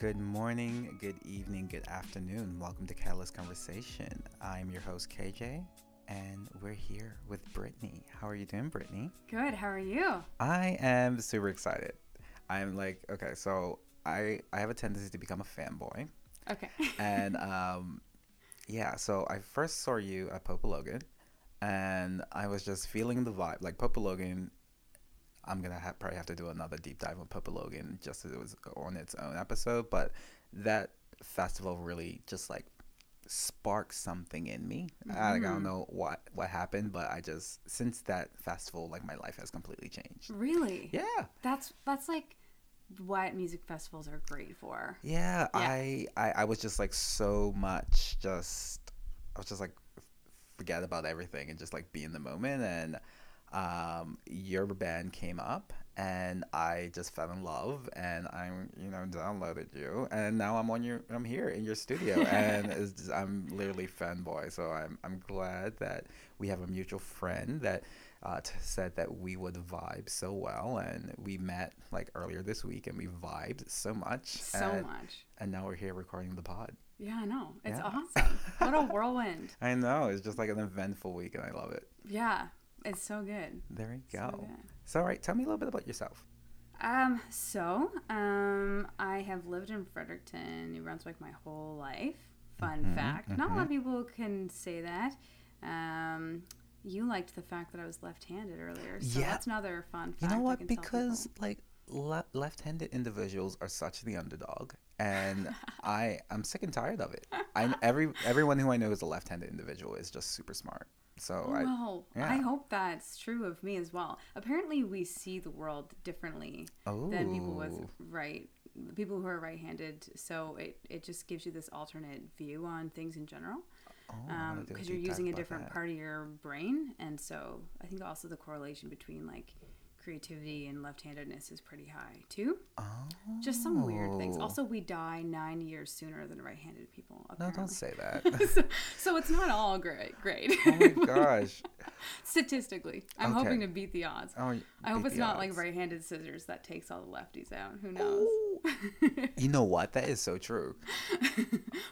Good morning, good evening, good afternoon. Welcome to Catalyst Conversation. I'm your host, KJ, and we're here with Brittany. How are you doing, Brittany? Good. How are you? I am super excited. I'm like, okay, so I I have a tendency to become a fanboy, Okay. and um, yeah. So I first saw you at Popalogan, and I was just feeling the vibe. Like Popalogan, I'm gonna have, probably have to do another deep dive on Popalogan just as it was on its own episode. But that festival really just like sparked something in me. I, like, I don't Mhm. know what what happened, but I just since that festival, like my life has completely changed. really? Yeah. That's that's like what music festivals are great for. Yeah, Yeah. I, I I was just like so much just I was just like forget about everything and just like be in the moment and um your band came up and I just fell in love and I'm you know downloaded you and now I'm on your I'm here in your studio and just, I'm literally fanboy so I'm I'm glad that we have a mutual friend that uh, t- said that we would vibe so well and we met like earlier this week and we vibed so much So and, much. and now we're here recording the pod Yeah, I know. It's Yeah. awesome. What a whirlwind. i know it's just like an eventful week and i love it Yeah. It's so good. there you So go good. so all right tell me a little bit about yourself Um, so, um, I have lived in Fredericton, New Brunswick my whole life. Fun Mhm, fact. Not a lot of people can say that. Um, you liked the fact that I was left-handed earlier, so Yeah. that's another fun fact. you know what because like le- left-handed individuals are such the underdog and i i'm sick and tired of it i every everyone who i know is a left-handed individual is just super smart so Oh, i well, I hope that's true of me as well. Apparently, we see the world differently oh than people with oh. right people who are right-handed. So it, it just gives you this alternate view on things in general oh, I because um, you're using a different that. part of your brain, and so I think also the correlation between like creativity and left-handedness is pretty high too. oh Just some weird things. Oh. Also, we die nine years sooner than right-handed people. no don't say that so, so it's not all great. Great. oh my gosh Statistically, I'm Okay. hoping to beat the odds. oh I hope it's not like right-handed scissors that takes all the lefties out. Who knows? you know what that is so true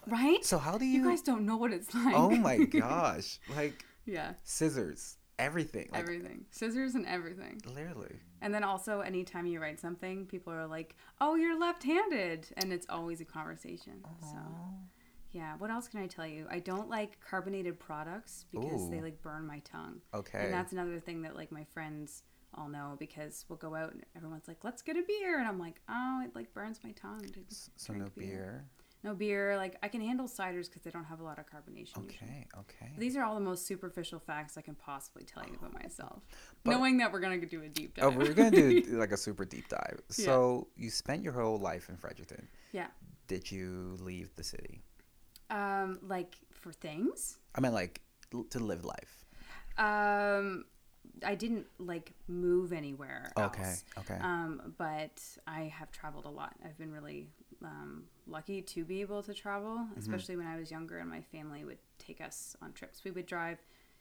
right? so how do You you guys don't know what it's oh like. oh my gosh like yeah, scissors everything like everything. Scissors and everything. literally And then also, anytime you write something, people are like, "Oh, you're left-handed," and it's always a conversation. So, yeah. What else can I tell you? I don't like carbonated products because they like burn my tongue. okay And that's another thing that like my friends all know because we'll go out and everyone's like, "Let's get a beer," and I'm like, "Oh, it like burns my tongue." To so no beer No beer. Like I can handle ciders because they don't have a lot of carbonation. usually. okay okay These are all the most superficial facts I can possibly tell you about myself, But- knowing that we're gonna do a deep dive. oh we're gonna do like a super deep dive so you spent your whole life in fredericton Yeah. did you leave the city um, like for things. i mean like to live life Um, I didn't like move anywhere. okay Else. okay Um, but I have traveled a lot. I've been really um, lucky to be able to travel, Mm-hmm. especially when I was younger and my family would take us on trips. We would drive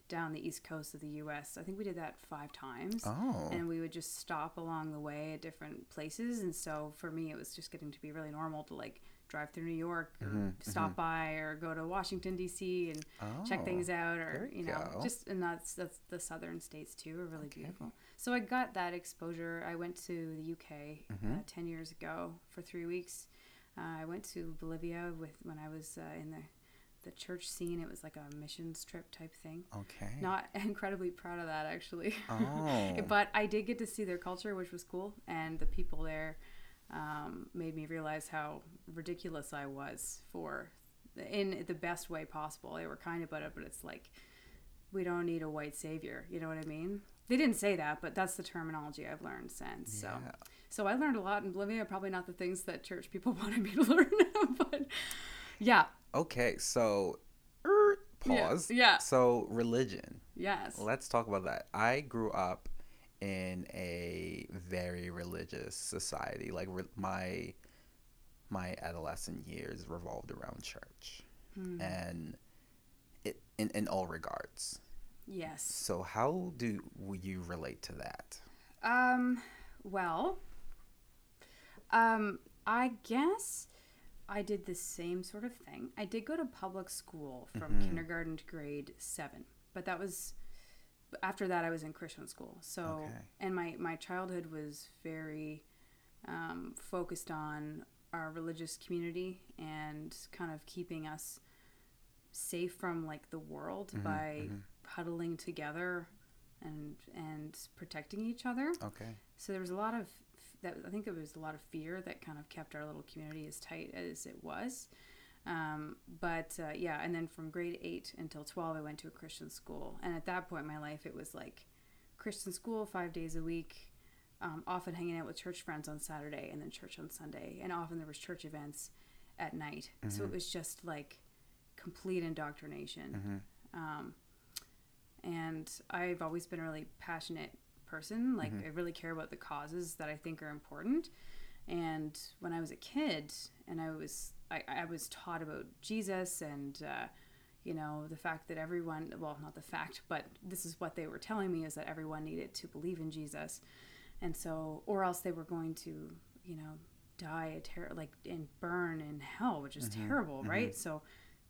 down the east coast of the U.S. I think we did that five times. oh And we would just stop along the way at different places. And so for me, it was just getting to be really normal to like drive through New York or Mhm, stop by or go to Washington, D.C. and check Oh, things out or you you know go. just and that's that's the southern states too are really Okay. beautiful so i got that exposure i went to the uk uh, Mhm. 10 years ago for three weeks uh, i went to bolivia with when i was uh, in the the church scene it was like a missions trip type thing. Okay. Not incredibly proud of that actually. Oh. but i did get to see their culture which was cool and the people there um, made me realize how ridiculous i was for in the best way possible. They were kind about it but it's like we don't need a white savior you know what i mean? They didn't say that but that's the terminology i've learned since Yeah. so i learned a lot in bolivia probably not the things that church people wanted me to learn but yeah okay so er, Yeah, pause yeah. so religion yes Let's talk about that. I grew up in a very religious society. Like re- my my adolescent years revolved around church, Hmm. and it in in all regards. yes So how do you relate to that? Um, well, um, I guess I did the same sort of thing. I did go to public school from Mhm. kindergarten to grade seven, but that was after that I was in Christian school. So Okay. and my my childhood was very um, focused on our religious community and kind of keeping us safe from like the world Mhm, by mhm. huddling together and and protecting each other. Okay. So there was a lot of that. I think it was a lot of fear that kind of kept our little community as tight as it was. Um, but uh, yeah, and then from grade eight until twelve, I went to a Christian school, and at that point in my life, it was like Christian school five days a week. Um, often hanging out with church friends on Saturday, and then church on Sunday, and often there was church events at night. So it Mhm. was just like complete indoctrination. Mhm. Um, and I've always been really passionate person. Like, Mhm. I really care about the causes that I think are important. And when I was a kid, and I was I, I was taught about Jesus and uh, you know the fact that everyone well not the fact but this is what they were telling me is that everyone needed to believe in Jesus, and so or else they were going to you know die a ter- like and burn in hell, which is Mhm, terrible, mhm. right? So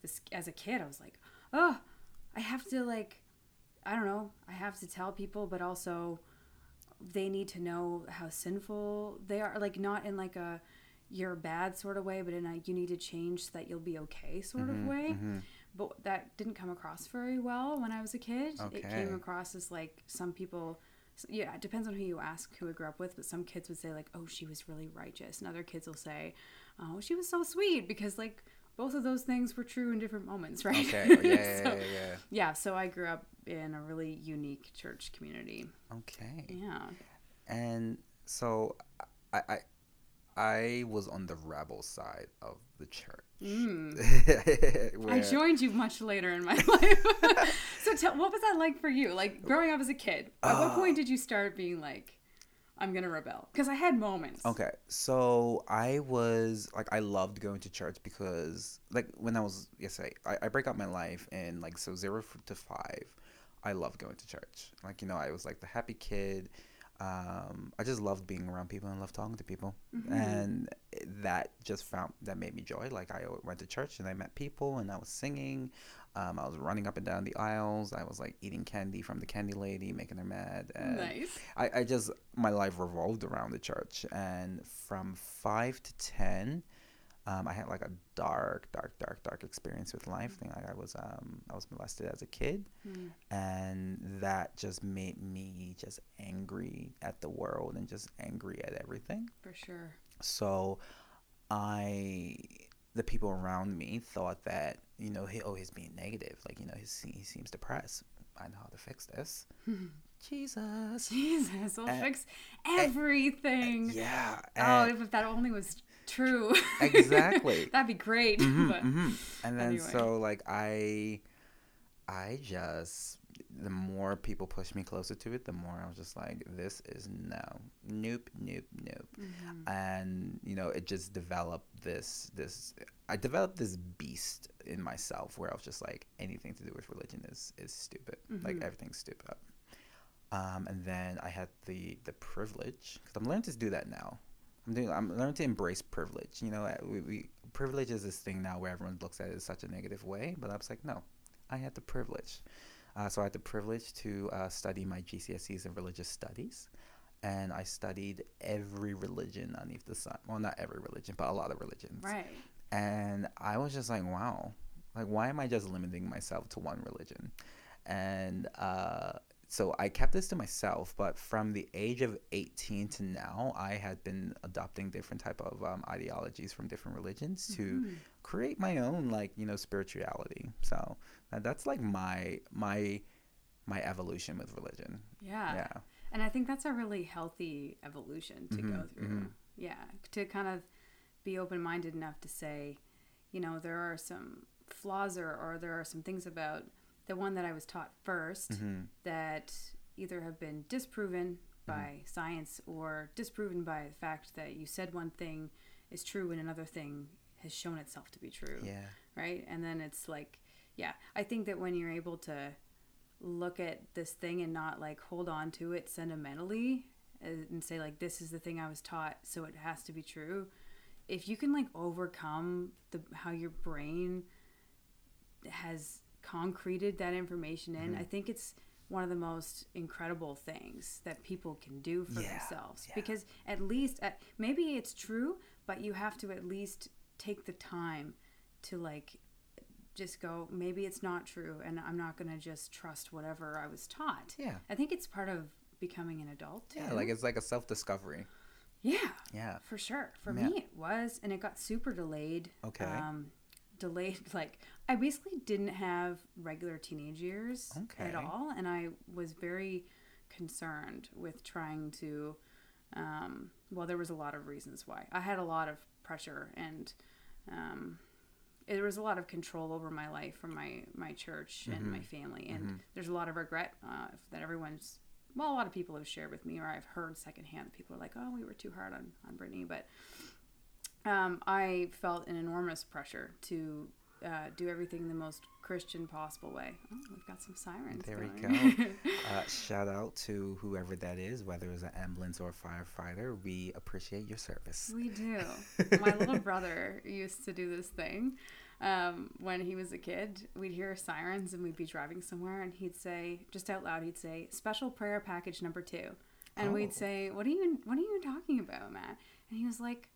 this as a kid, I was like, oh, I have to like, I don't know, I have to tell people, but also they need to know how sinful they are. Like not in like a you're bad sort of way, but in a you need to change so that you'll be okay sort of Mhm, way. mhm. But that didn't come across very well when I was a kid. It came across as like some people. Yeah, it depends on who you ask, who I grew up with. But some kids would say like, "Oh, she was really righteous," and other kids will say, "Oh, she was so sweet," because like both of those things were true in different moments, right? Okay. Yeah, yeah, So- yeah, yeah. yeah, so I grew up in a really unique church community. Okay. Yeah. And so I, I I was on the rebel side of the church. Mm. I joined you much later in my life. so tell, what was that like for you? Like growing up as a kid, at what Uh, point did you start being like, I'm to rebel? Because I had moments. Okay, so I was like, I loved going to church because, like, when I was, yes, I, I, break up my life and like, so zero to five, I loved going to church. Like, you know, I was like the happy kid. Um, I just loved being around people and loved talking to people. Mhm. And that just found, that made me joy. Like, I went to church and I met people and I was singing. Um, I was running up and down the aisles. I was like eating candy from the candy lady, making her mad. And Nice. I, I just my life revolved around the church and from five to ten um, I had like a dark dark dark dark experience with life thing like I was um, I was molested as a kid Mm. and that just made me just angry at the world and just angry at everything For sure. so I the people around me thought that you know he oh he's being negative like you know he's, he seems depressed I know how to fix this Jesus Jesus, we'll Uh, fix everything. Yeah. oh, and- if that only was true. Exactly. That'd be great. Mhm, but mhm. And then anyway. so like I I just the more people push me closer to it, the more I was just like, this is no. Nope, nope, nope. Mhm. And you know, it just developed this this I developed this beast in myself where I was just like anything to do with religion is is stupid. Like Mhm. everything's stupid. Um, and then I had the the privilege because I'm learning to do that now. I'm doing. I'm learning to embrace privilege. You know, we, we privilege is this thing now where everyone looks at it in such a negative way. But I was like, no, I had the privilege. Uh, so I had the privilege to uh, study my GCSEs in religious studies, and I studied every religion underneath the sun. Well, not every religion, but a lot of religions. Right. And I was just like, wow, like why am I just limiting myself to one religion? And uh, so I kept this to myself. But from the age of 18 to now, I had been adopting different type of um, ideologies from different religions to Mhm. create my own like you know spirituality. So uh, that's like my my my evolution with religion. Yeah. Yeah. And I think that's a really healthy evolution to go Mhm, through. mhm. Yeah. To kind of be open minded enough to say, you know, there are some flaws or, or there are some things about the one that I was taught 1st hmm that either have been disproven by science or disproven by the fact that you said one thing is true and another thing has shown itself to be true Yeah. right? And then it's like, yeah, I think that when you're able to look at this thing and not like hold on to it sentimentally uh, and say like this is the thing I was taught, so it has to be true. if you can like overcome the how your brain has concreted that information in, Mm-hmm. I think it's one of the most incredible things that people can do for Yeah, themselves yeah. because at least at, maybe it's true but you have to at least take the time to like just go maybe it's not true and i'm not going to just trust whatever i was taught Yeah. i think it's part of becoming an adult too Yeah, like it's like a self discovery. yeah Yeah. for sure for Yeah. me it was and it got super delayed Okay. um delayed like i basically didn't have regular teenage years Okay. at all and i was very concerned with trying to um well there was a lot of reasons why. I had a lot of pressure and um there was a lot of control over my life from my my church and my family and there's a lot of regret uh, that everyone's well a lot of people have shared with me or i've heard secondhand people are like oh we were too hard on on brittany but um, I felt an enormous pressure to uh, do everything the most Christian possible way. Oh, we've got some sirens. There we go. Uh, shout out to whoever that is, whether it's an ambulance or a firefighter. We appreciate your service. we do. My little brother used to do this thing um, when he was a kid. We'd hear sirens and we'd be driving somewhere, and he'd say, just out loud, he'd say, "Special prayer package number two. and Oh. we'd say, "What are you? What are you talking about, Matt?" And he was like.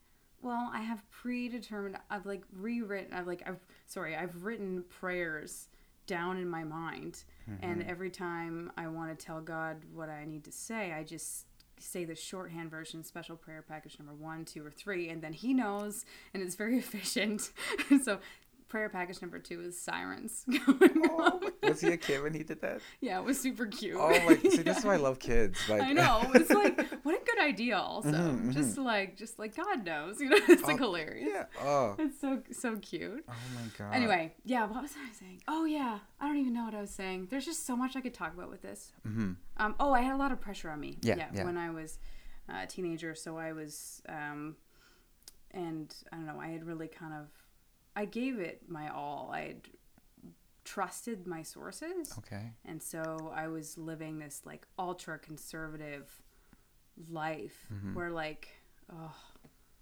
Well, I have predetermined. I've like rewritten. I've like I've sorry. I've written prayers down in my mind, and mm-hmm. every time I want to tell God what I need to say, I just say the shorthand version, special prayer package number one, two, or three, and then He knows, and it's very efficient. and so, prayer package number two is sirens going Oh, was he a kid when he did that? Yeah, it was super cute. Oh my! See, Yeah. this is why I love kids. Like I know. It's like what a good idea. Also, Mhm, just like just like God knows, you know, it's like Oh, hilarious. yeah. Oh. It's so so cute. Oh my god. Anyway, yeah. What was I saying? Oh yeah, I don't even know what I was saying. There's just so much I could talk about with this. Mm-hmm. Um. Oh, I had a lot of pressure on me. Yeah, yeah. When I was a teenager, so I was um, and I don't know. I had really kind of, I gave it my all. I trusted my sources. Okay. And so I was living this like ultra conservative life Mm-hmm. where like oh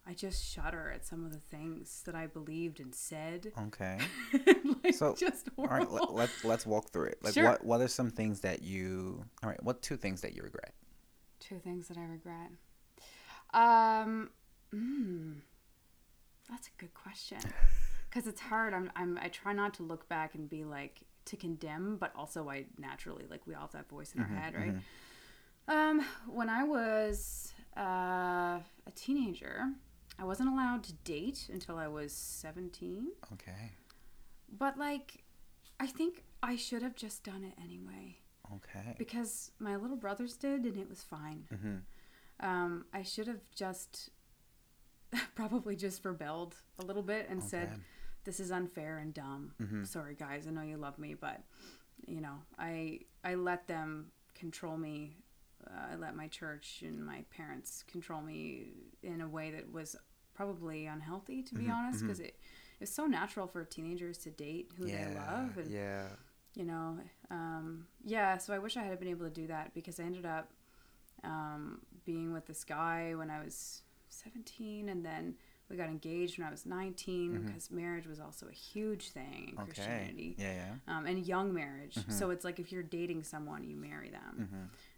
I just shudder at some of the things that I believed and said. Okay. like So, just horrible. All right. Let, let, let's walk through it. Like, Sure. what what are some things that you? All right. What two things that you regret? Two things that I regret. Um mm, that's a good question. Cuz it's hard. I'm I'm I try not to look back and be like to condemn, but also I naturally like we all have that voice in our head, right? Um, when I was uh, a teenager, I wasn't allowed to date until I was 17. Okay. But, like, I think I should have just done it anyway Okay. because my little brothers did and it was fine. Mm-hmm. Um, I should have just probably just rebelled a little bit and said, Okay. This is unfair and dumb. Mhm. Sorry guys, I know you love me, but you know, I I let them control me. Uh, I let my church and my parents control me in a way that was probably unhealthy, to be Mhm, honest, because it it's so natural for teenagers to date who yeah. they love, and yeah. you know, um, yeah. So I wish I had been able to do that because I ended up um, being with this guy when I was 17, and then we got engaged when I was 19 Mhm. because marriage was also a huge thing in Okay. Christianity. Yeah. Yeah. Um, and young marriage. Mhm. So it's like if you're dating someone, you marry them.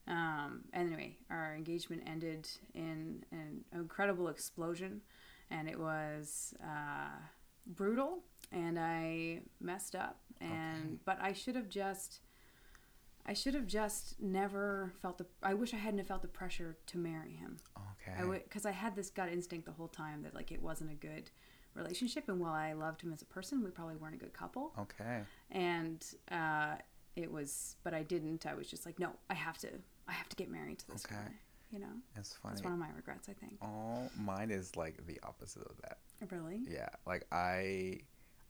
Mm-hmm. Um, anyway, our engagement ended in an incredible explosion, and it was uh, brutal. And I messed up, and Okay. but I should have just, I should have just never felt the. I wish I hadn't have felt the pressure to marry him. Okay. I because I had this gut instinct the whole time that like it wasn't a good relationship, and while I loved him as a person, we probably weren't a good couple okay. and uh, it was but i didn't i was just like no i have to i have to get married to this Okay. guy you know That's funny. that's one of my regrets i think Oh, mine is like the opposite of that. really Yeah, like I,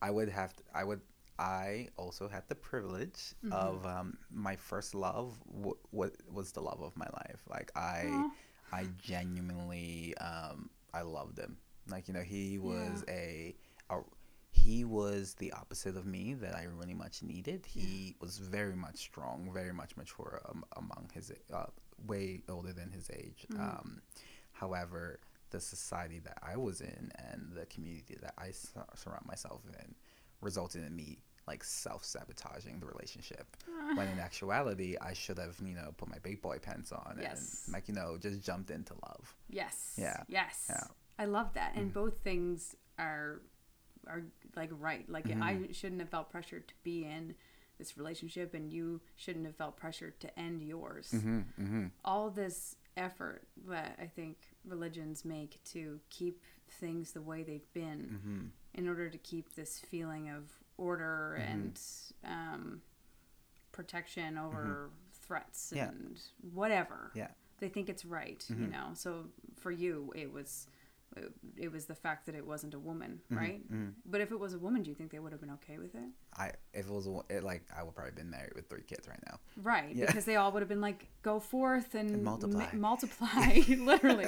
I would have to, I would I also had the privilege Mhm. of um, my first love. W- what was the love of my life? Like I, Aw. I genuinely um, I loved him. Like you know he was a, a he was the opposite of me that I really much needed. He was very much strong, very much mature um, among his uh, way older than his age. Mhm. Um, however, the society that I was in and the community that I sur- surround myself in resulted in me like self sabotaging the relationship. when in actuality, I should have you know put my big boy pants on Yes. and like you know just jumped into love. Yes. Yeah. Yes. Yeah. I love that. And Mhm. both things are are like right. Like Mhm. I shouldn't have felt pressured to be in this relationship and you shouldn't have felt pressured to end yours. Mm-hmm, mm-hmm. All this effort that I think religions make to keep things the way they've been Mm-hmm. in order to keep this feeling of order Mhm. and um, protection over threats Mm-hmm. Yeah. and whatever. Yeah. They think it's right, you Mhm. know. So for you, it was it, was the fact that it wasn't a woman, right? Mm-hmm. But if it was a woman, do you think they would have been okay with it? I if it was a it, like I would probably been married with three kids right now. Right, Yeah. because they all would have been like, "Go forth and, And multiply. ma- multiply," literally.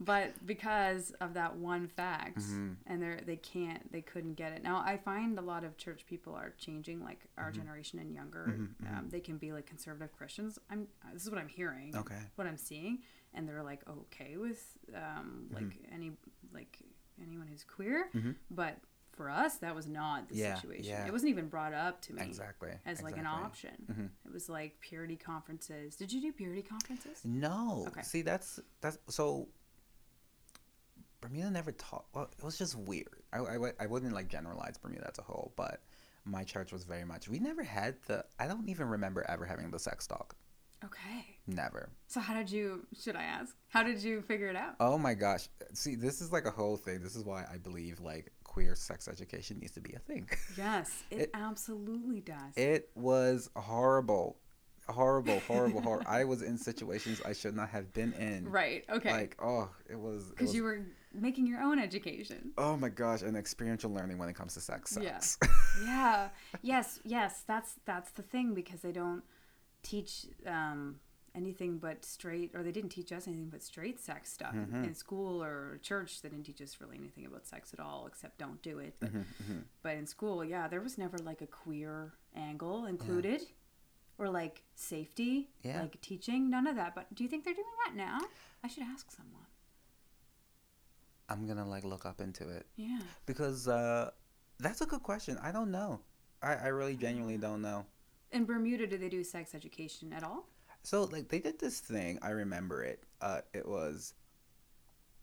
But because of that one fact, Mhm. and they they can't, they couldn't get it. Now I find a lot of church people are changing, like our Mhm. generation and younger. Mhm, mhm. Um, they can be like conservative Christians. I'm. This is what I'm hearing. Okay. What I'm seeing, and they're like okay with um, like any like anyone who's queer. Mhm. But for us, that was not the Yeah, situation. yeah. It wasn't even brought up to me Exactly. as like an option. Mhm. It was like purity conferences. Did you do purity conferences? No. Okay. See, that's that's so. Bermuda never taught. Well, it was just weird. I, I, I wouldn't like generalize Bermuda as a whole, but my church was very much. We never had the. I don't even remember ever having the sex talk. Okay. Never. So how did you? Should I ask? How did you figure it out? Oh my gosh. See, this is like a whole thing. This is why I believe like queer sex education needs to be a thing. Yes, it, It- absolutely does. It was horrible. Horrible, horrible, horrible. I was in situations I should not have been in. right. Okay. Like, oh, it was. Because you were making your own education. Oh my gosh, and experiential learning when it comes to sex Yeah. sucks. yeah. Yes. Yes. That's that's the thing because they don't teach um, anything but straight, or they didn't teach us anything but straight sex stuff Mhm. in school or church. They didn't teach us really anything about sex at all, except don't do it. But, Mhm, mhm. but in school, yeah, there was never like a queer angle included. Or like safety, Yeah. like teaching, none of that. But do you think they're doing that now? I should ask someone. I'm gonna like look up into it Yeah. because uh, that's a good question. I don't know. I, I really genuinely don't know. In Bermuda, do they do sex education at all? So like they did this thing. I remember it. Uh, it was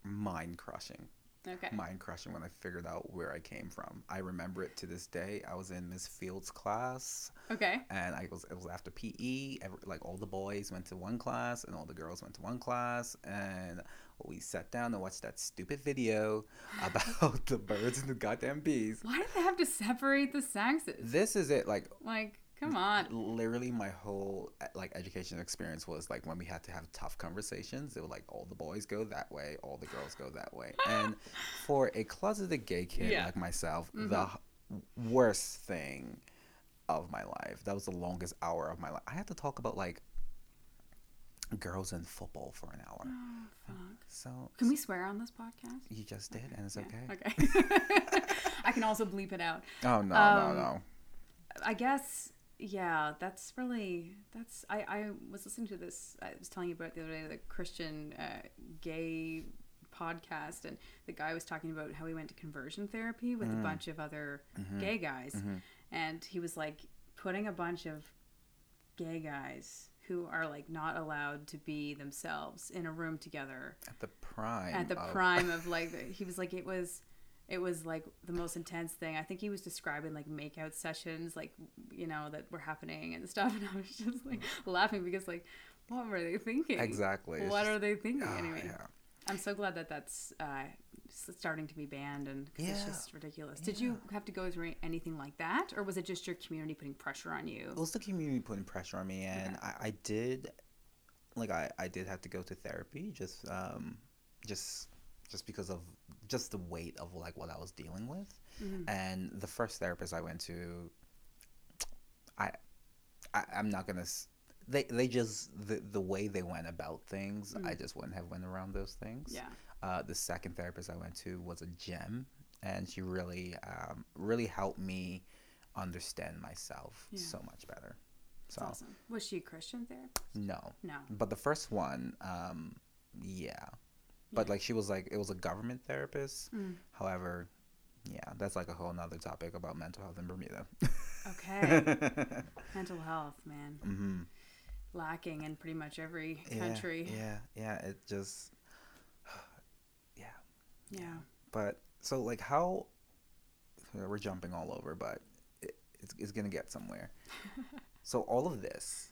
mind crushing. Okay. Mind crushing when I figured out where I came from. I remember it to this day. I was in Miss Fields' class. Okay. and I was it was after PE. Every, like all the boys went to one class and all the girls went to one class, and we sat down and watched that stupid video about the birds and the goddamn bees. Why do they have to separate the sexes? This is it. Like Like, come on. literally, my whole uh, like education experience was like when we had to have tough conversations. It was like all the boys go that way, all the girls go that way, and for a closeted gay kid Yeah. like myself, Mhm. the worst thing of my life. That was the longest hour of my life. I had to talk about like girls in football for an hour. Oh, fuck. So Can we swear on this podcast? you just did, and it's Yeah, okay. Okay. I can also bleep it out. Oh no, Um, no, no. I guess, yeah, that's really, that's, I, I was listening to this, I was telling you about the other day, the Christian uh, gay podcast, and the guy was talking about how he went to conversion therapy with a Mm. bunch of other Mhm. gay guys. Mhm. and he was like putting a bunch of gay guys who are like not allowed to be themselves in a room together At the prime. at the of- prime of like he was like it was it was like the most intense thing. I think he was describing like makeout sessions like you know that were happening and stuff and i was just like laughing because like what were they thinking? Exactly. What just- are they thinking? Ah, anyway yeah. i'm so glad that that's uh starting to be banned and 'cause it's Yeah. just ridiculous. Did you have to go through anything like that or was it just your community putting pressure on you? It was the community putting pressure on me, and I, I did, like, I, I did have to go to therapy, just, um, just, just because of just the weight of like what I was dealing with, Mhm. and the first therapist I went to, I, I I'm not gonna. s- They they just the the way they went about things, I Mm. just wouldn't have went around those things. yeah Uh, the second therapist I went to was a gem, and she really, um, really helped me understand myself Yeah. so much better. That's So awesome. Was she a Christian therapist? no, No. but the first one, um, yeah, but like she was like it was a government therapist. Mm. However, yeah, that's like a whole nother topic about mental health in Bermuda. Okay. Mental health, man. hmm Lacking in pretty much every country. Yeah, yeah, yeah it just yeah. Yeah. But so like how we're jumping all over, but it, it's it's gonna get somewhere. so all of this,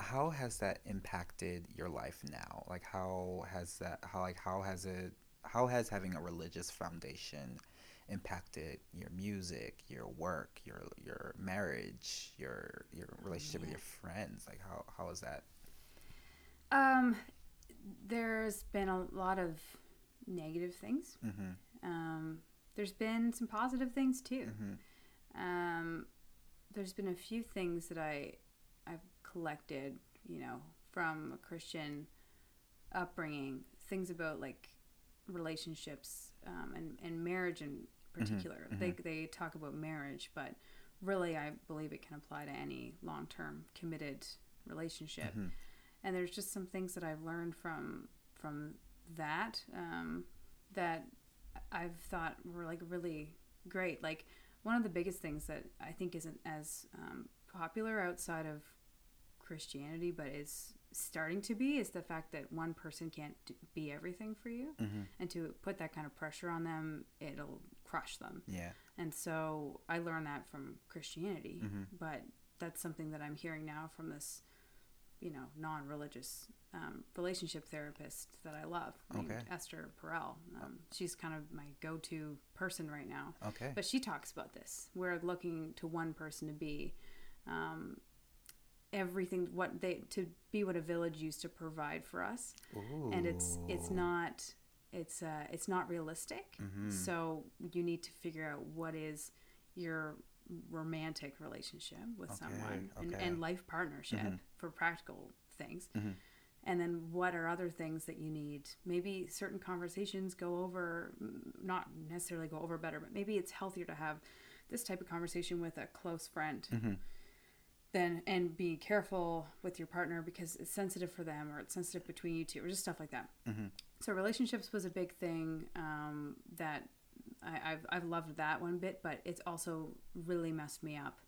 how has that impacted your life now? Like how has that how like how has it how has having a religious foundation impacted your music, your work, your your marriage, your your relationship with your friends? Like how how is that? Um, there's been a lot of negative things. Mm-hmm. Um, there's been some positive things too. Mm-hmm. Um, there's been a few things that I collected, you know, from a Christian upbringing. Things about like relationships um, and and marriage in particular. mhm. They they talk about marriage, but really, I believe it can apply to any long term committed relationship. Mhm. And there's just some things that I've learned from from that um, that I've thought were like really great. Like one of the biggest things that I think isn't as um, popular outside of Christianity, but is starting to be, is the fact that one person can't be everything for you, Mm-hmm. and to put that kind of pressure on them, it'll crush them. Yeah. And so I learned that from Christianity, Mhm. but that's something that I'm hearing now from this, you know, non-religious um, relationship therapist that I love, named Okay. Esther Perel. Um, she's kind of my go-to person right now. Okay. But she talks about this. We're looking to one person to be um, everything what they to be what a village used to provide for us, and it's it's not it's uh, it's not realistic. Mhm. So you need to figure out what is your romantic relationship with Okay, someone and, okay. and life partnership Mhm. for practical things. Mhm. And then what are other things that you need? Maybe certain conversations go over, mm, not necessarily go over better, but maybe it's healthier to have this type of conversation with a close friend Mhm. Then and be careful with your partner because it's sensitive for them or it's sensitive between you two or just stuff like that Mhm. so relationships was a big thing um, that I, I've, I've loved that one bit but it's also really messed me up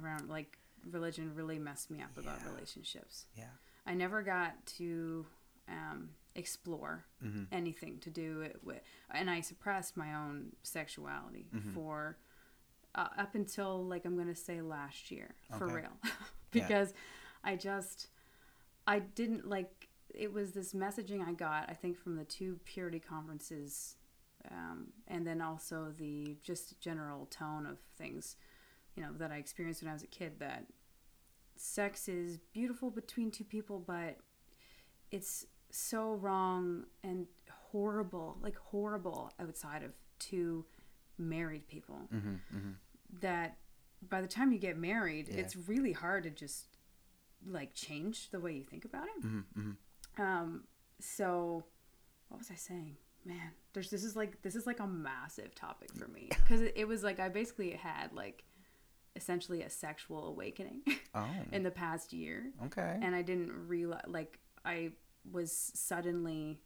around like religion really messed me up about relationships Yeah. i never got to um, explore Mhm. anything to do it with and i suppressed my own sexuality Mhm. for uh, up until like i'm gonna say last year for Okay. real Yeah. because i just i didn't like it was this messaging i got i think from the two purity conferences um, and then also the just general tone of things you know that i experienced when i was a kid that sex is beautiful between two people but it's so wrong and horrible like horrible outside of two married people Mhm. Mhm. That by the time you get married Yeah. it's really hard to just like change the way you think about it Mhm. Mhm. um so what was i saying man there's this is like this is like a massive topic for me because it, it was like i basically had like essentially a sexual awakening Oh. in the past year okay. and I didn't realize like I was suddenly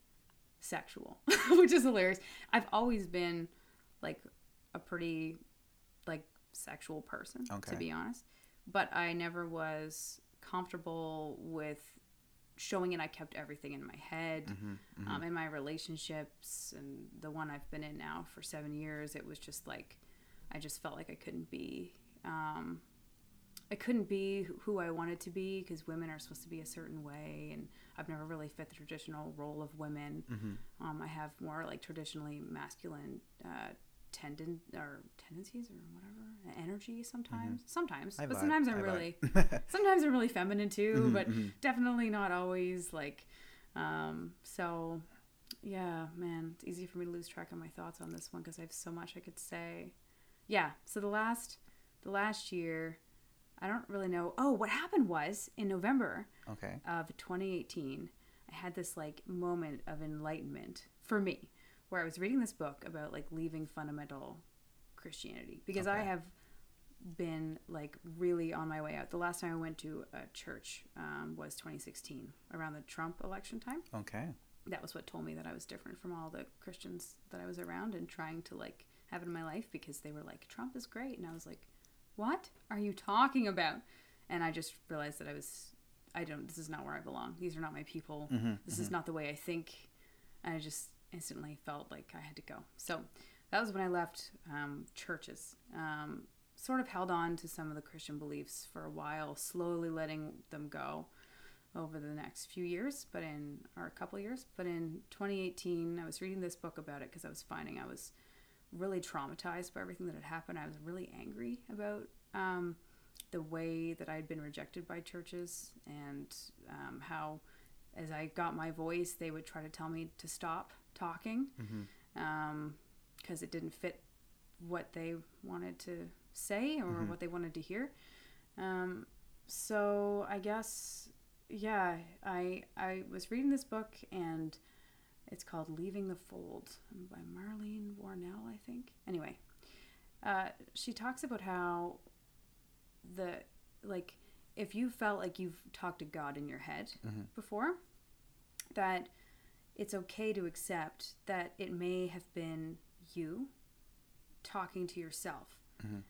sexual, which is hilarious. I've always been like a pretty sexual person Okay. to be honest, but I never was comfortable with showing it. I kept everything in my head. Mhm. Mhm. Um, in my relationships and the one I've been in now for seven years, it was just like I just felt like I couldn't be. Um, I couldn't be who I wanted to be because women are supposed to be a certain way, and I've never really fit the traditional role of women. Mhm. Um, I have more like traditionally masculine uh, tendon or tendencies or whatever energy sometimes. Sometimes, Mm-hmm. I but vibe, sometimes I'm I really sometimes I'm really feminine too, Mhm, but mhm. definitely not always like um so yeah man it's easy for me to lose track of my thoughts on this one because i have so much i could say yeah so the last the last year i don't really know oh what happened was in november okay. of 2018 i had this like moment of enlightenment for me where i was reading this book about like leaving fundamental christianity because i have been like really on my way out the last time i went to a church um, was 2016 around the trump election time Okay. that was what told me that I was different from all the Christians that I was around and trying to like have in my life because they were like, Trump is great. And I was like, what are you talking about? And I just realized that I was, I don't, this is not where I belong. These are not my people. Mm-hmm, This is not the way I think. And I just instantly felt like I had to go. So that was when I left um, churches. Um, sort of held on to some of the Christian beliefs for a while, slowly letting them go over the next few years, but in or a couple years. But in 2018, I was reading this book about it because I was finding I was really traumatized by everything that had happened. I was really angry about um, the way that I had been rejected by churches and um, how, as I got my voice, they would try to tell me to stop talking because it didn't fit what they wanted to say or what they wanted to hear. Um, so I guess, yeah, I I was reading this book and it's called Leaving the Fold by Marlene Winell, I think. Anyway, uh, she talks about how the like if you felt like you've talked to God in your head before, that it's okay to accept that it may have been you talking to yourself, mm-hmm.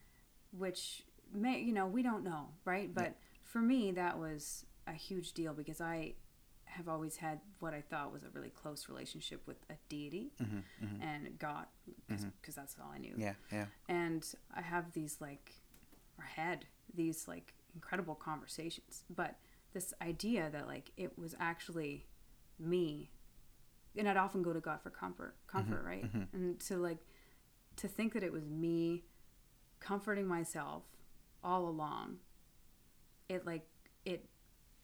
which may, you know, we don't know, right? But for me, that was a huge deal because I have always had what I thought was a really close relationship with a deity mm-hmm, mm-hmm. and God, because that's all I knew Yeah, yeah. and I have these like, or had these like incredible conversations. But this idea that like it was actually me, and I'd often go to God for comfort, mm-hmm, comfort, right? Mm-hmm. And to like, to think that it was me comforting myself all along, it like, it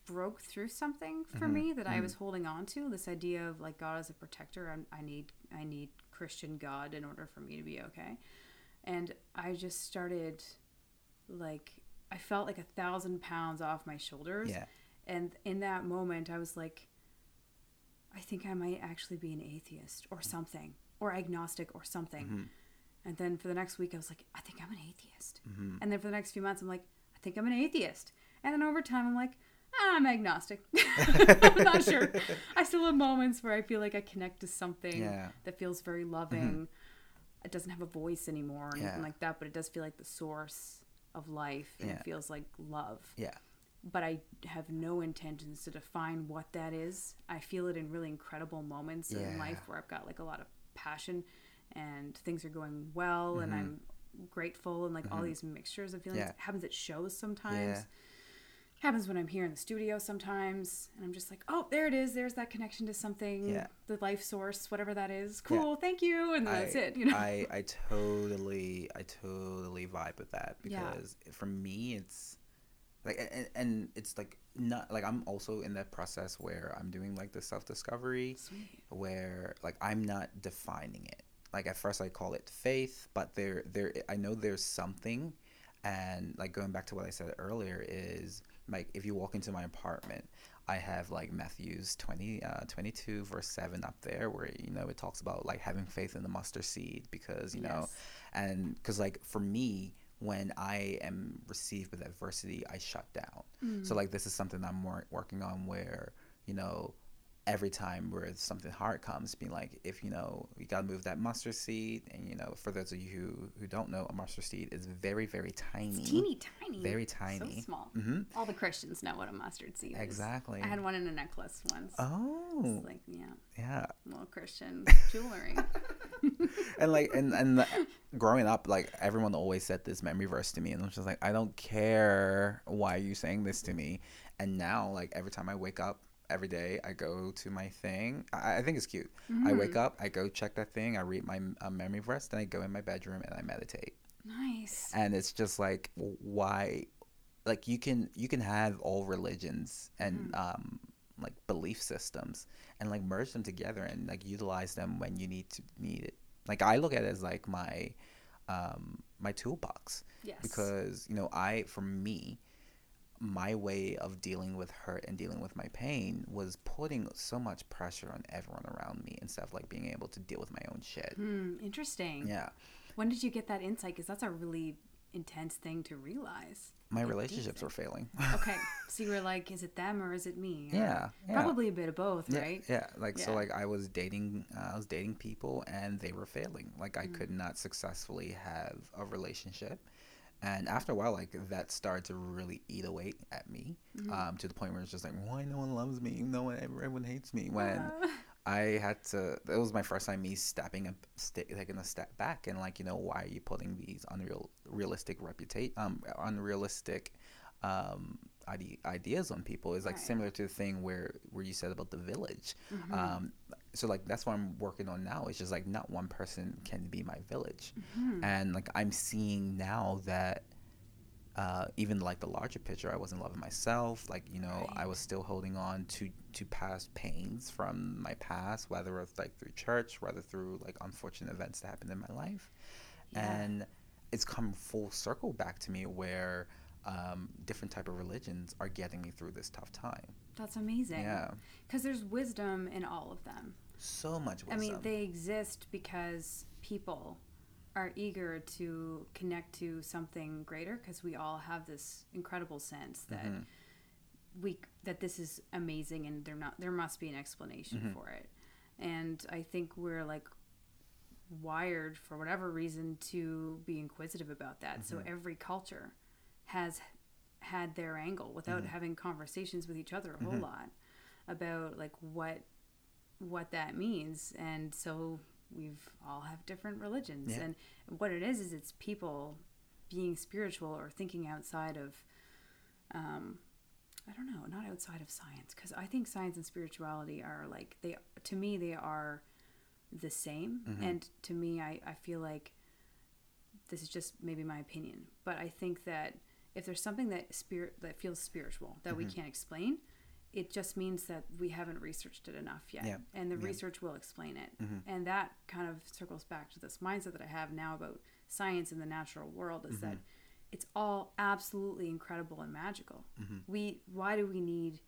broke through something for mm-hmm, me that I was holding on to. This idea of like God as a protector. I, I need, I need Christian God in order for me to be okay and I just started like I felt like a thousand pounds off my shoulders. Yeah. And in that moment, I was like, I think I might actually be an atheist or something, or agnostic or something. Mm-hmm. And then for the next week, I was like, I think I'm an atheist. Mm-hmm. And then for the next few months, I'm like, I think I'm an atheist. And then over time, I'm like, ah, I'm agnostic. I'm not sure. I still have moments where I feel like I connect to something Yeah. that feels very mm-hmm. loving. It doesn't have a voice anymore or anything like that, but it does feel like the source of life and Yeah. it feels like love. Yeah. But I have no intentions to define what that is. I feel it in really incredible moments in life where I've got like a lot of passion and things are going well and I'm grateful and like all these mixtures of feelings. Mm-hmm. Yeah. It happens at shows sometimes. Yeah. Happens when I'm here in the studio sometimes, and I'm just like, oh, there it is. There's that connection to something, Yeah. the life source, whatever that is. Cool, thank you, and that's I, it. You know, I, I totally I totally vibe with that Yeah. because for me it's like and, and it's like not like I'm also in that process where I'm doing like the self discovery Sweet. where like I'm not defining it. Like at first I call it faith, but there there I know there's something and like going back to what I said earlier is like if you walk into my apartment, I have like Matthew's 20 uh, 22 verse 7 up there where you know it talks about like having faith in the mustard seed because you know and cuz like for me when I am received with adversity, I shut down. So mm. like this is something I'm wor- working on where you know every time where something hard comes, being like, if you know, you gotta move that mustard seed, and you know, for those of you who, who don't know, a mustard seed is very very tiny, It's teeny tiny. very tiny, So small. hmm All the Christians know what a mustard seed is. Exactly. I had one in a necklace once. Oh, It's like, yeah, yeah, little Christian jewelry. and like and and the, growing up, like everyone always said this memory verse to me, and I'm just like, I don't care why you saying this to me, and now like every time I wake up. Every day I go to my thing. I, I think it's cute. I wake up, I go check that thing, I read my uh, memory verse, then I go in my bedroom and I meditate. nice. and it's just like why like you can you can have all religions and um like belief systems and like merge them together and like utilize them when you need to need it like i look at it as like my um my toolbox Yes. because you know i for me my way of dealing with hurt and dealing with my pain was putting so much pressure on everyone around me instead of like being able to deal with my own shit Hmm, interesting. yeah When did you get that insight? Because that's a really intense thing to realize. My Like, relationships were failing. Okay, so you were like, is it them or is it me? Or Yeah, yeah. probably a bit of both, Yeah, right? Yeah, like so like I was dating uh, I was dating people and they were failing. Like I Mm. could not successfully have a relationship. And after a while like that started to really eat away at me. Mm-hmm. Um, to the point where it's just like why no one loves me, no one everyone hates me when Uh, I had to. It was my first time me stepping up, st- taking a step back, and like you know, why are you putting these unreal, realistic reputate, um, unrealistic, um, ide- ideas on people? Is like Right. similar to the thing where where you said about the village. Mm-hmm. Um, so like that's what I'm working on now. It's just like not one person can be my village, Mm-hmm. and like I'm seeing now that. Uh, even like the larger picture, I wasn't loving myself. Like you know, I was still holding on to to past pains from my past, whether it's like through church, whether through like unfortunate events that happened in my life, Yeah. and it's come full circle back to me where um, different type of religions are getting me through this tough time. That's amazing. Yeah, Because there's wisdom in all of them. so much wisdom. I mean, they exist because people are eager to connect to something greater because we all have this incredible sense that Mhm. we that this is amazing and there not there must be an explanation Mhm. for it. And I think we're like wired for whatever reason to be inquisitive about that. So Mhm. every culture has had their angle without Mhm. having conversations with each other a whole Mhm. lot about like what what that means and so we've all have different religions Yeah. and what it is is it's people being spiritual or thinking outside of um i don't know not outside of science because i think science and spirituality are like they to me they are the same Mhm. and to me I, I feel like this is just maybe my opinion but i think that if there's something that spirit that feels spiritual that we Mhm. can't explain it just means that we haven't researched it enough yet Yeah. and the Yeah. research will explain it Mhm. and that kind of circles back to this mindset that i have now about science and the natural world is that it's all absolutely incredible and magical Mhm. we why do we need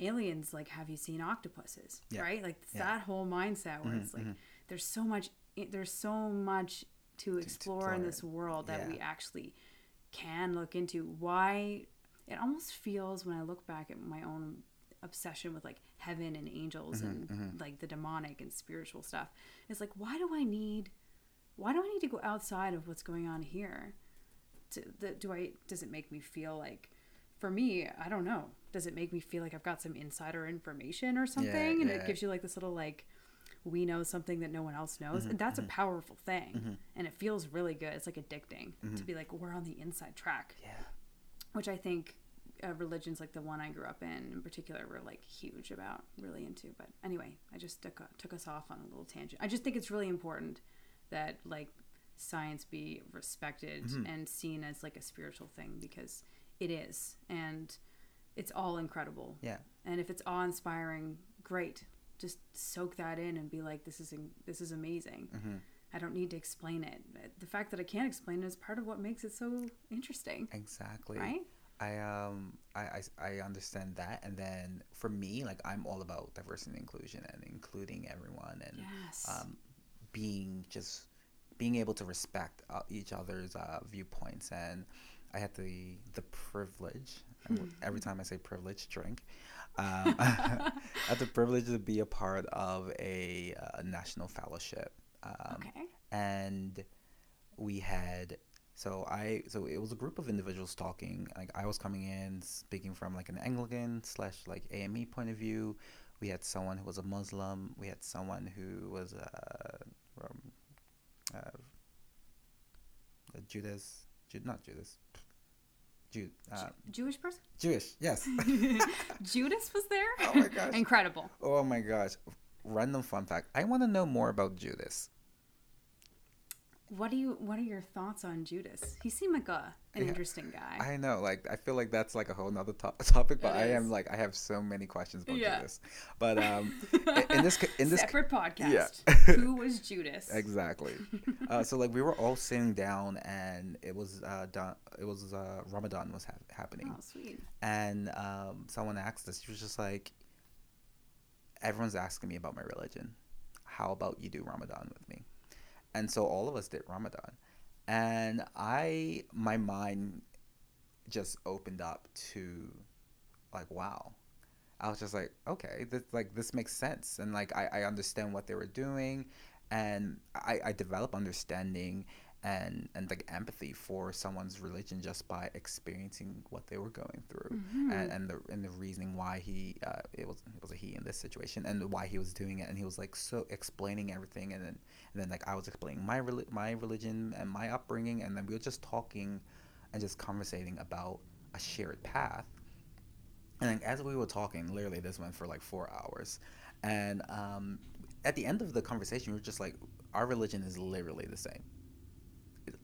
aliens like have you seen octopuses Yeah. right like that whole mindset where it's like mhm. there's so much there's so much to explore in explore. this world that we actually can look into why it almost feels when i look back at my own obsession with like heaven and angels and mhm. like the demonic and spiritual stuff it's like why do i need why do i need to go outside of what's going on here to, the, do i does it make me feel like for me i don't know does it make me feel like i've got some insider information or something and yeah. it gives you like this little like we know something that no one else knows Mm-hmm, and that's a powerful thing and it feels really good. It's like addicting to be like we're on the inside track. Yeah. which i think uh, religions like the one i grew up in in particular were like huge about really into but anyway i just took, took us off on a little tangent. I just think it's really important that like science be respected Mm-hmm. and seen as like a spiritual thing because it is and it's all incredible. Yeah. and if it's awe-inspiring great just soak that in and be like this is this is amazing. Mm-hmm. i don't need to explain it. The fact that i can't explain it is part of what makes it so interesting. Exactly. right? I um I, I I understand that, and then for me, like I'm all about diversity and inclusion and including everyone and yes. um, being just being able to respect uh, each other's uh, viewpoints. And i had the the privilege every time i say privilege drink um, i had the privilege to be a part of a, uh national fellowship um, okay. and we had so i so it was a group of individuals talking like i was coming in speaking from like an anglican slash like ame point of view. We had someone who was a muslim. We had someone who was uh, um, uh, a judas Ju- not judas Jude, uh, jewish person? Jewish yes. Judas was there? Oh my gosh. incredible. Oh my gosh. Random fun fact. I want to know more about judas what do you what are your thoughts on judas he seemed like a an Yeah. interesting guy I know, like I feel like that's like a whole nother to- topic, but It I am like I have so many questions about Yeah. Judas. But um, in this in this separate podcast yeah. who was judas exactly. uh, so like we were all sitting down, and it was uh, done, it was uh, Ramadan was hap happening, oh sweet and um, someone asked us. She was just like, everyone's asking me about my religion. How about you do Ramadan with me? And so all of us did Ramadan. and I my mind just opened up to like wow. I was just like, okay, this like this makes sense, and like I, I understand what they were doing, and I I develop understanding and and like empathy for someone's religion just by experiencing what they were going through Mm-hmm. and, and the and the reasoning why he uh, it was it was a he in this situation and why he was doing it. And he was like so explaining everything and then and then like I was explaining my reli- my religion and my upbringing. And then we were just talking and just conversating about a shared path. And like, as we were talking literally this went for like four hours. And um, at the end of the conversation we were just like our religion is literally the same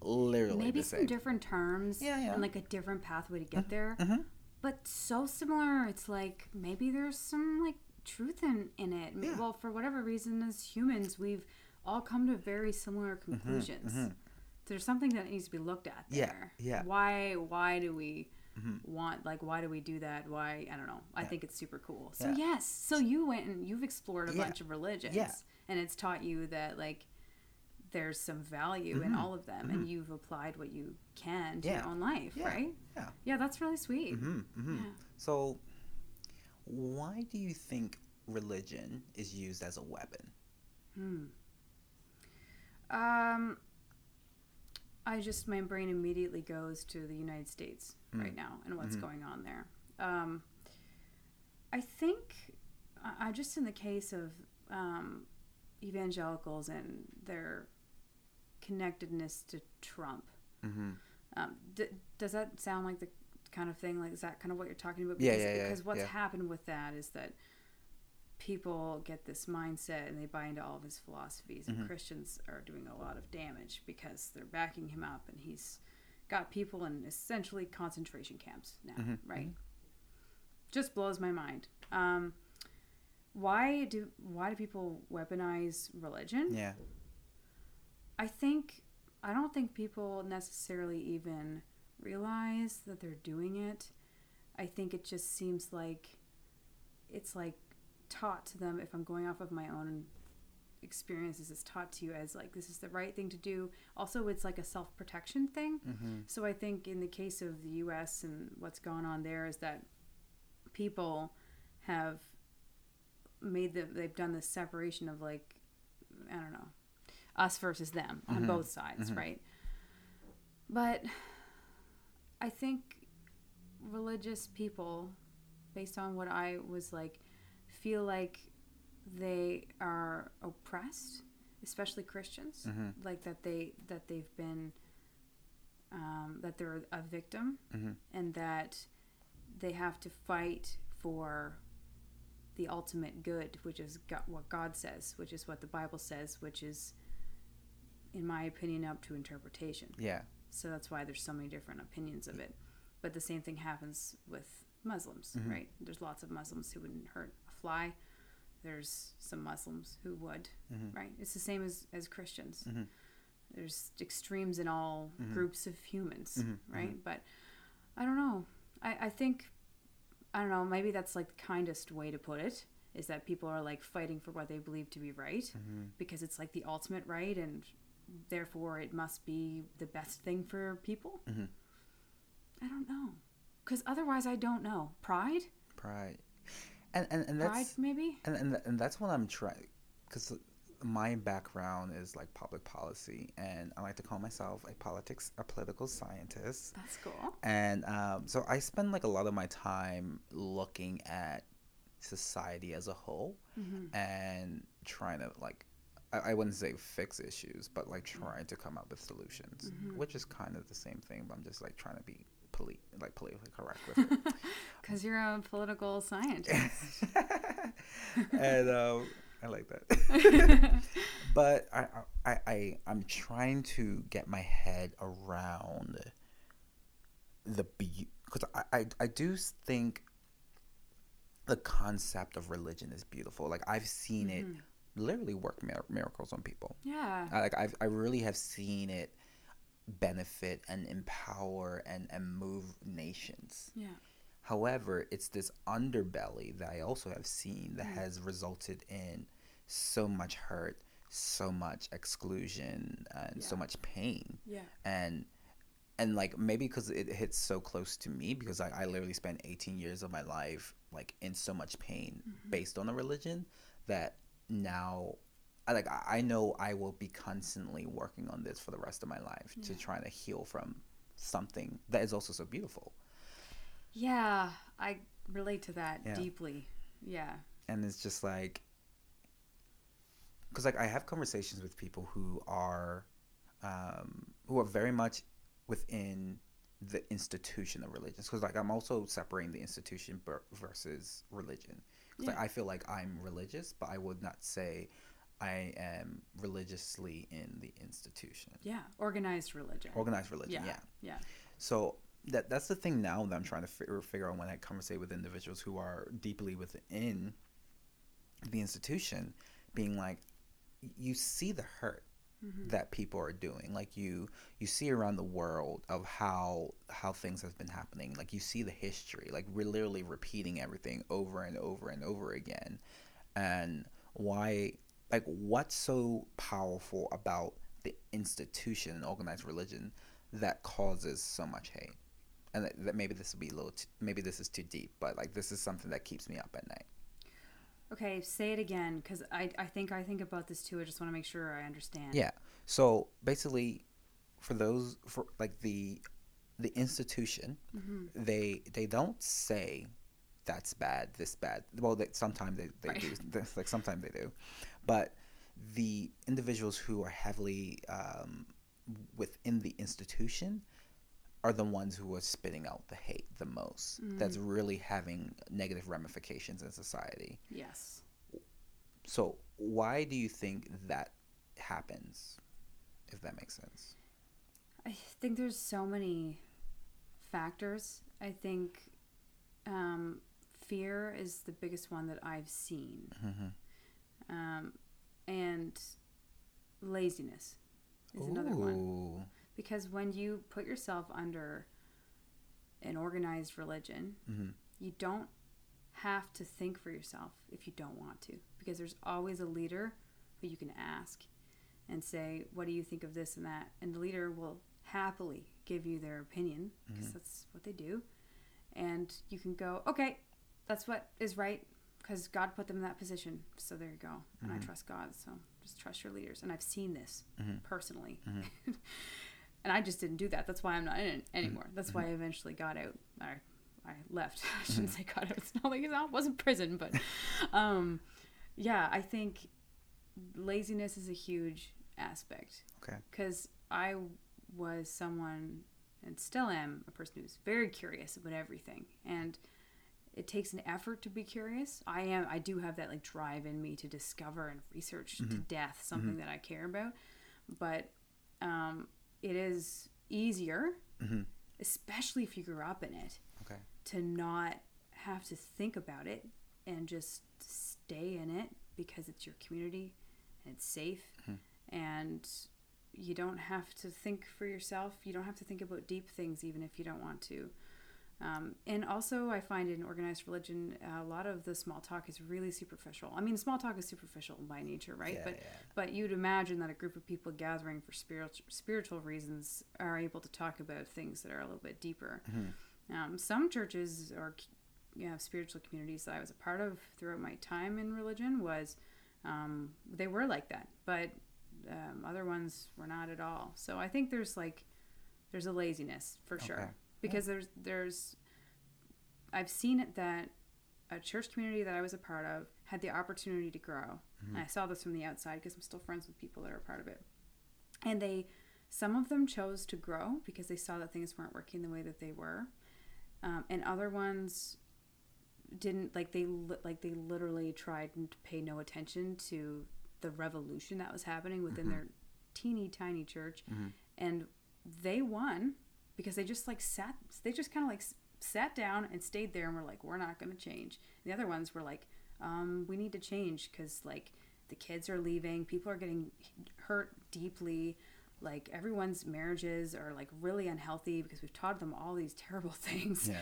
literally Maybe some same different terms Yeah, yeah. and like a different pathway to get there. Mhm. But so similar, it's like maybe there's some like truth in, in it. Yeah. Well, for whatever reason, as humans, we've all come to very similar conclusions. There's something that needs to be looked at Mm-hmm, Yeah, yeah. Mm-hmm. Why why do we want like why do we do that? Why I don't know. I think it's super cool. So yes, so you went and you've explored a bunch of religions. Yeah. And it's taught you that like there's some value Mm-hmm. in all of them and you've applied what you can to Yeah. your own life, Yeah. right? yeah Yeah, that's really sweet. hmm hmm Yeah. So, why do you think religion is used as a weapon? Um, I just my brain immediately goes to the United States right now and what's going on there. Um, I think I I just in the case of um, evangelicals and their connectedness to Trump. Mm-hmm. Um, d- does that sound like the kind of thing? Like, is that kind of what you're talking about? Yeah, Because, yeah, yeah, Because what's yeah. happened with that is that people get this mindset and they buy into all of his philosophies, Mm-hmm. and Christians are doing a lot of damage because they're backing him up, and he's got people in essentially concentration camps now, Mm-hmm. right? Just blows my mind. Um, why do why do people weaponize religion? Yeah. I think I don't think people necessarily even realize that they're doing it. I think it just seems like it's like taught to them if I'm going off of my own experiences it's taught to you as like this is the right thing to do. Also it's like a self-protection thing. Mm-hmm. So I think in the case of the US and what's gone on there is that people have made the they've done this separation of like I don't know us versus them on mm-hmm. both sides, mm-hmm. right? But I think religious people based on what I was like feel like they are oppressed, especially Christians, mm-hmm. like that they that they've been um, that they're a victim and that they have to fight for the ultimate good, which is God, what God says, which is what the Bible says, which is, in my opinion, up to interpretation. Yeah. So that's why there's so many different opinions of it. But the same thing happens with Muslims, mm-hmm. right? There's lots of Muslims who wouldn't hurt a fly. There's some Muslims who would, mm-hmm. right? It's the same as, as Christians. Mm-hmm. There's extremes in all groups of humans, right? But I don't know. I, I think, I don't know, maybe that's like the kindest way to put it is that people are like fighting for what they believe to be right because it's like the ultimate right and therefore it must be the best thing for people. I don't know. Because otherwise, I don't know. Pride? Pride. And and, and that's Pride, maybe? and, and and that's what I'm trying because my background is like public policy and I like to call myself a politics a political scientist That's cool. and um, so I spend like a lot of my time looking at society as a whole and trying to like I, I wouldn't say fix issues but like mm-hmm. trying to come up with solutions mm-hmm. which is kind of the same thing but I'm just like trying to be poli- like politically correct with it Because you're a political scientist. and um, I like that. but I, I, I, I'm trying to get my head around the be because I, I, I do think the concept of religion is beautiful. Like I've seen it mm-hmm. Literally work mir- miracles on people. yeah. I, like I've, I really have seen it benefit and empower and, and move nations. Yeah. However, it's this underbelly that I also have seen that has resulted in so much hurt, so much exclusion and so much pain Yeah. and and like maybe because it hits so close to me because I, I literally spent 18 years of my life like in so much pain Mm-hmm. based on a religion that now I like I know I will be constantly working on this for the rest of my life to try to heal from something that is also so beautiful Yeah, I relate to that Yeah. deeply. Yeah. and it's just like because like i have conversations with people who are um who are very much within the institution of religion. because like i'm also separating the institution versus religion because like, i feel like i'm religious but i would not say i am religiously in the institution Yeah. Organized religion. organized religion yeah. yeah Yeah. so that that's the thing now that I'm trying to figure, figure out when I conversate with individuals who are deeply within the institution, being like, you see the hurt Mhm. that people are doing. Like you you see around the world of how how things have been happening. Like you see the history. Like we're literally repeating everything over and over and over again. And why like what's so powerful about the institution and organized religion that causes so much hate? And that, that maybe this will be a little maybe this is too deep, but like this is something that keeps me up at night. Okay, say it again because I, I think I think about this too. I just want to make sure I understand. Yeah. So basically, for those for like the the institution, hmm they they don't say that's bad, this bad. Well, they, sometimes they, they Right. do. Like sometimes they do, but the individuals who are heavily um, within the institution are the ones who are spitting out the hate the most. That's really having negative ramifications in society. Yes. So why do you think that happens? If that makes sense. I think there's so many factors. I think um, fear is the biggest one that I've seen, Mm-hmm. um, and laziness is another one. Because when you put yourself under an organized religion, Mm-hmm. you don't have to think for yourself if you don't want to because there's always a leader who you can ask and say what do you think of this and that and the leader will happily give you their opinion because Mhm. that's what they do and you can go okay that's what is right because god put them in that position so there you go and i Mhm. trust god so just trust your leaders and i've seen this Mhm. personally Mhm. and i just didn't do that. That's why i'm not in it anymore. That's why i eventually got out. I, I left. I shouldn't say got out. It's not like it wasn't prison but um yeah i think laziness is a huge aspect. Okay. because i was someone and still am a person who's very curious about everything. And it takes an effort to be curious. I am i do have that like drive in me to discover and research to Mhm. death something that i care about. But um, it is easier Mm-hmm. especially if you grew up in it Okay. to not have to think about it and just stay in it because it's your community and it's safe Mhm. and you don't have to think for yourself you don't have to think about deep things even if you don't want to um, and also i find in organized religion a lot of the small talk is really superficial i mean small talk is superficial by nature right Yeah, but yeah. but you'd imagine that a group of people gathering for spiritual spiritual reasons are able to talk about things that are a little bit deeper Mhm. um, some churches or you know, spiritual communities that I was a part of throughout my time in religion was um, they were like that, but um, other ones were not at all. So I think there's like there's a laziness for Okay. sure because there's there's I've seen it that a church community that I was a part of had the opportunity to grow. And I saw this from the outside because I'm still friends with people that are a part of it. And they, some of them chose to grow because they saw that things weren't working the way that they were, um, and other ones didn't like they li- like they literally tried to pay no attention to the revolution that was happening within Mhm. their teeny tiny church, Mhm. and they won because they just like sat they just kind of like sat down and stayed there and were like we're not going to change the other ones were like um, we need to change because like the kids are leaving people are getting hurt deeply like everyone's marriages are like really unhealthy because we've taught them all these terrible things Yeah.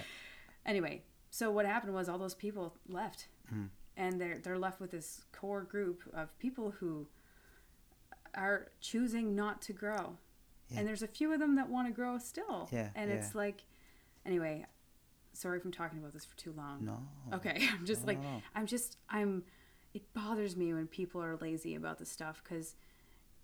anyway so what happened was all those people left Mhm. and they're they're left with this core group of people who are choosing not to grow. Yeah. And there's a few of them that want to grow still. Yeah, And yeah. it's like, anyway, sorry if I'm talking about this for too long. No. Okay, I'm just No, like no. I'm just I'm it bothers me when people are lazy about the stuff cuz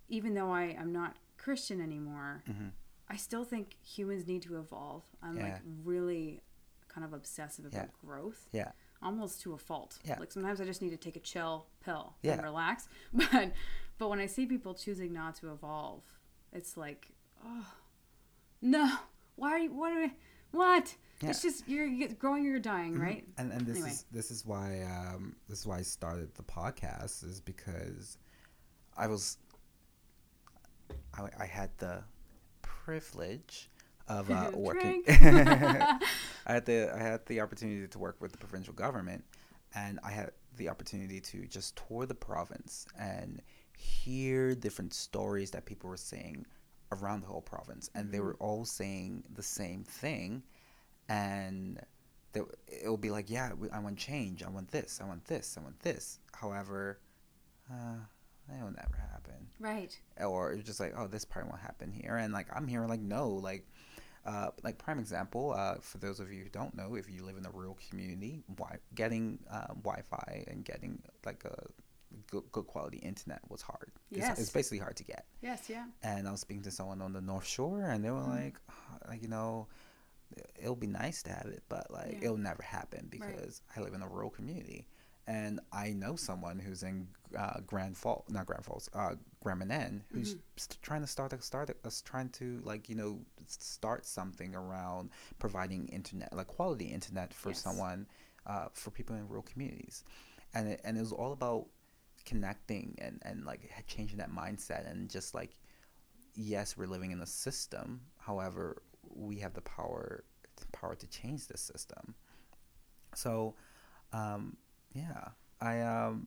even though I I'm not Christian anymore, Mhm. I still think humans need to evolve. I'm like really kind of obsessive about Yeah. growth, Yeah. almost to a fault. Yeah. Like sometimes I just need to take a chill pill Yeah. and relax. But but when I see people choosing not to evolve, it's like, oh no, why are you what are what? Yeah. It's just you're, you're growing or you're dying, Mhm. right? And and this Anyway. is this is why um, this is why I started the podcast is because I was I, I had the privilege of uh, working. I had the I had the opportunity to work with the provincial government, and I had the opportunity to just tour the province and hear different stories that people were saying around the whole province, and they were all saying the same thing, and they, it will be like, yeah, I want change, I want this, I want this, I want this. However, uh, that will never happen Right. or it's just like oh this probably won't happen here and like i'm here, like no like uh, like prime example uh, for those of you who don't know if you live in a rural community wi- getting uh, wi-fi and getting like a good, good quality internet was hard it's, Yes. it's basically hard to get Yes, yeah. and i was speaking to someone on the north shore and they were Mm-hmm. like "Ah, like you know it'll be nice to have it but like Yeah. it'll never happen because i live in a rural community and i know someone who's in uh, grand falls not grand falls uh, grand Manan, who's Mm-hmm. st- trying to start a start a, trying to like you know start something around providing internet like quality internet for Yes. someone uh, for people in rural communities and it, and it was all about connecting and and like changing that mindset and just like yes, we're living in a system. However, we have the power power to change the system. So, um, yeah, I um,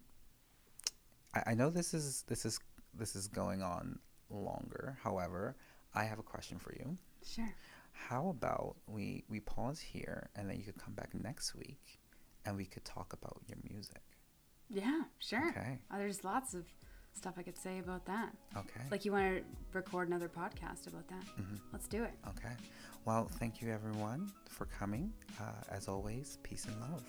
I, I know this is this is this is going on longer. However, I have a question for you. Sure. How about we we pause here and then you could come back next week and we could talk about your music. Yeah, sure. Okay. Uh, there's lots of stuff I could say about that. Okay. Like you want to record another podcast about that? Mhm. Let's do it. Okay. Well, thank you everyone for coming. Uh, as always, peace and love.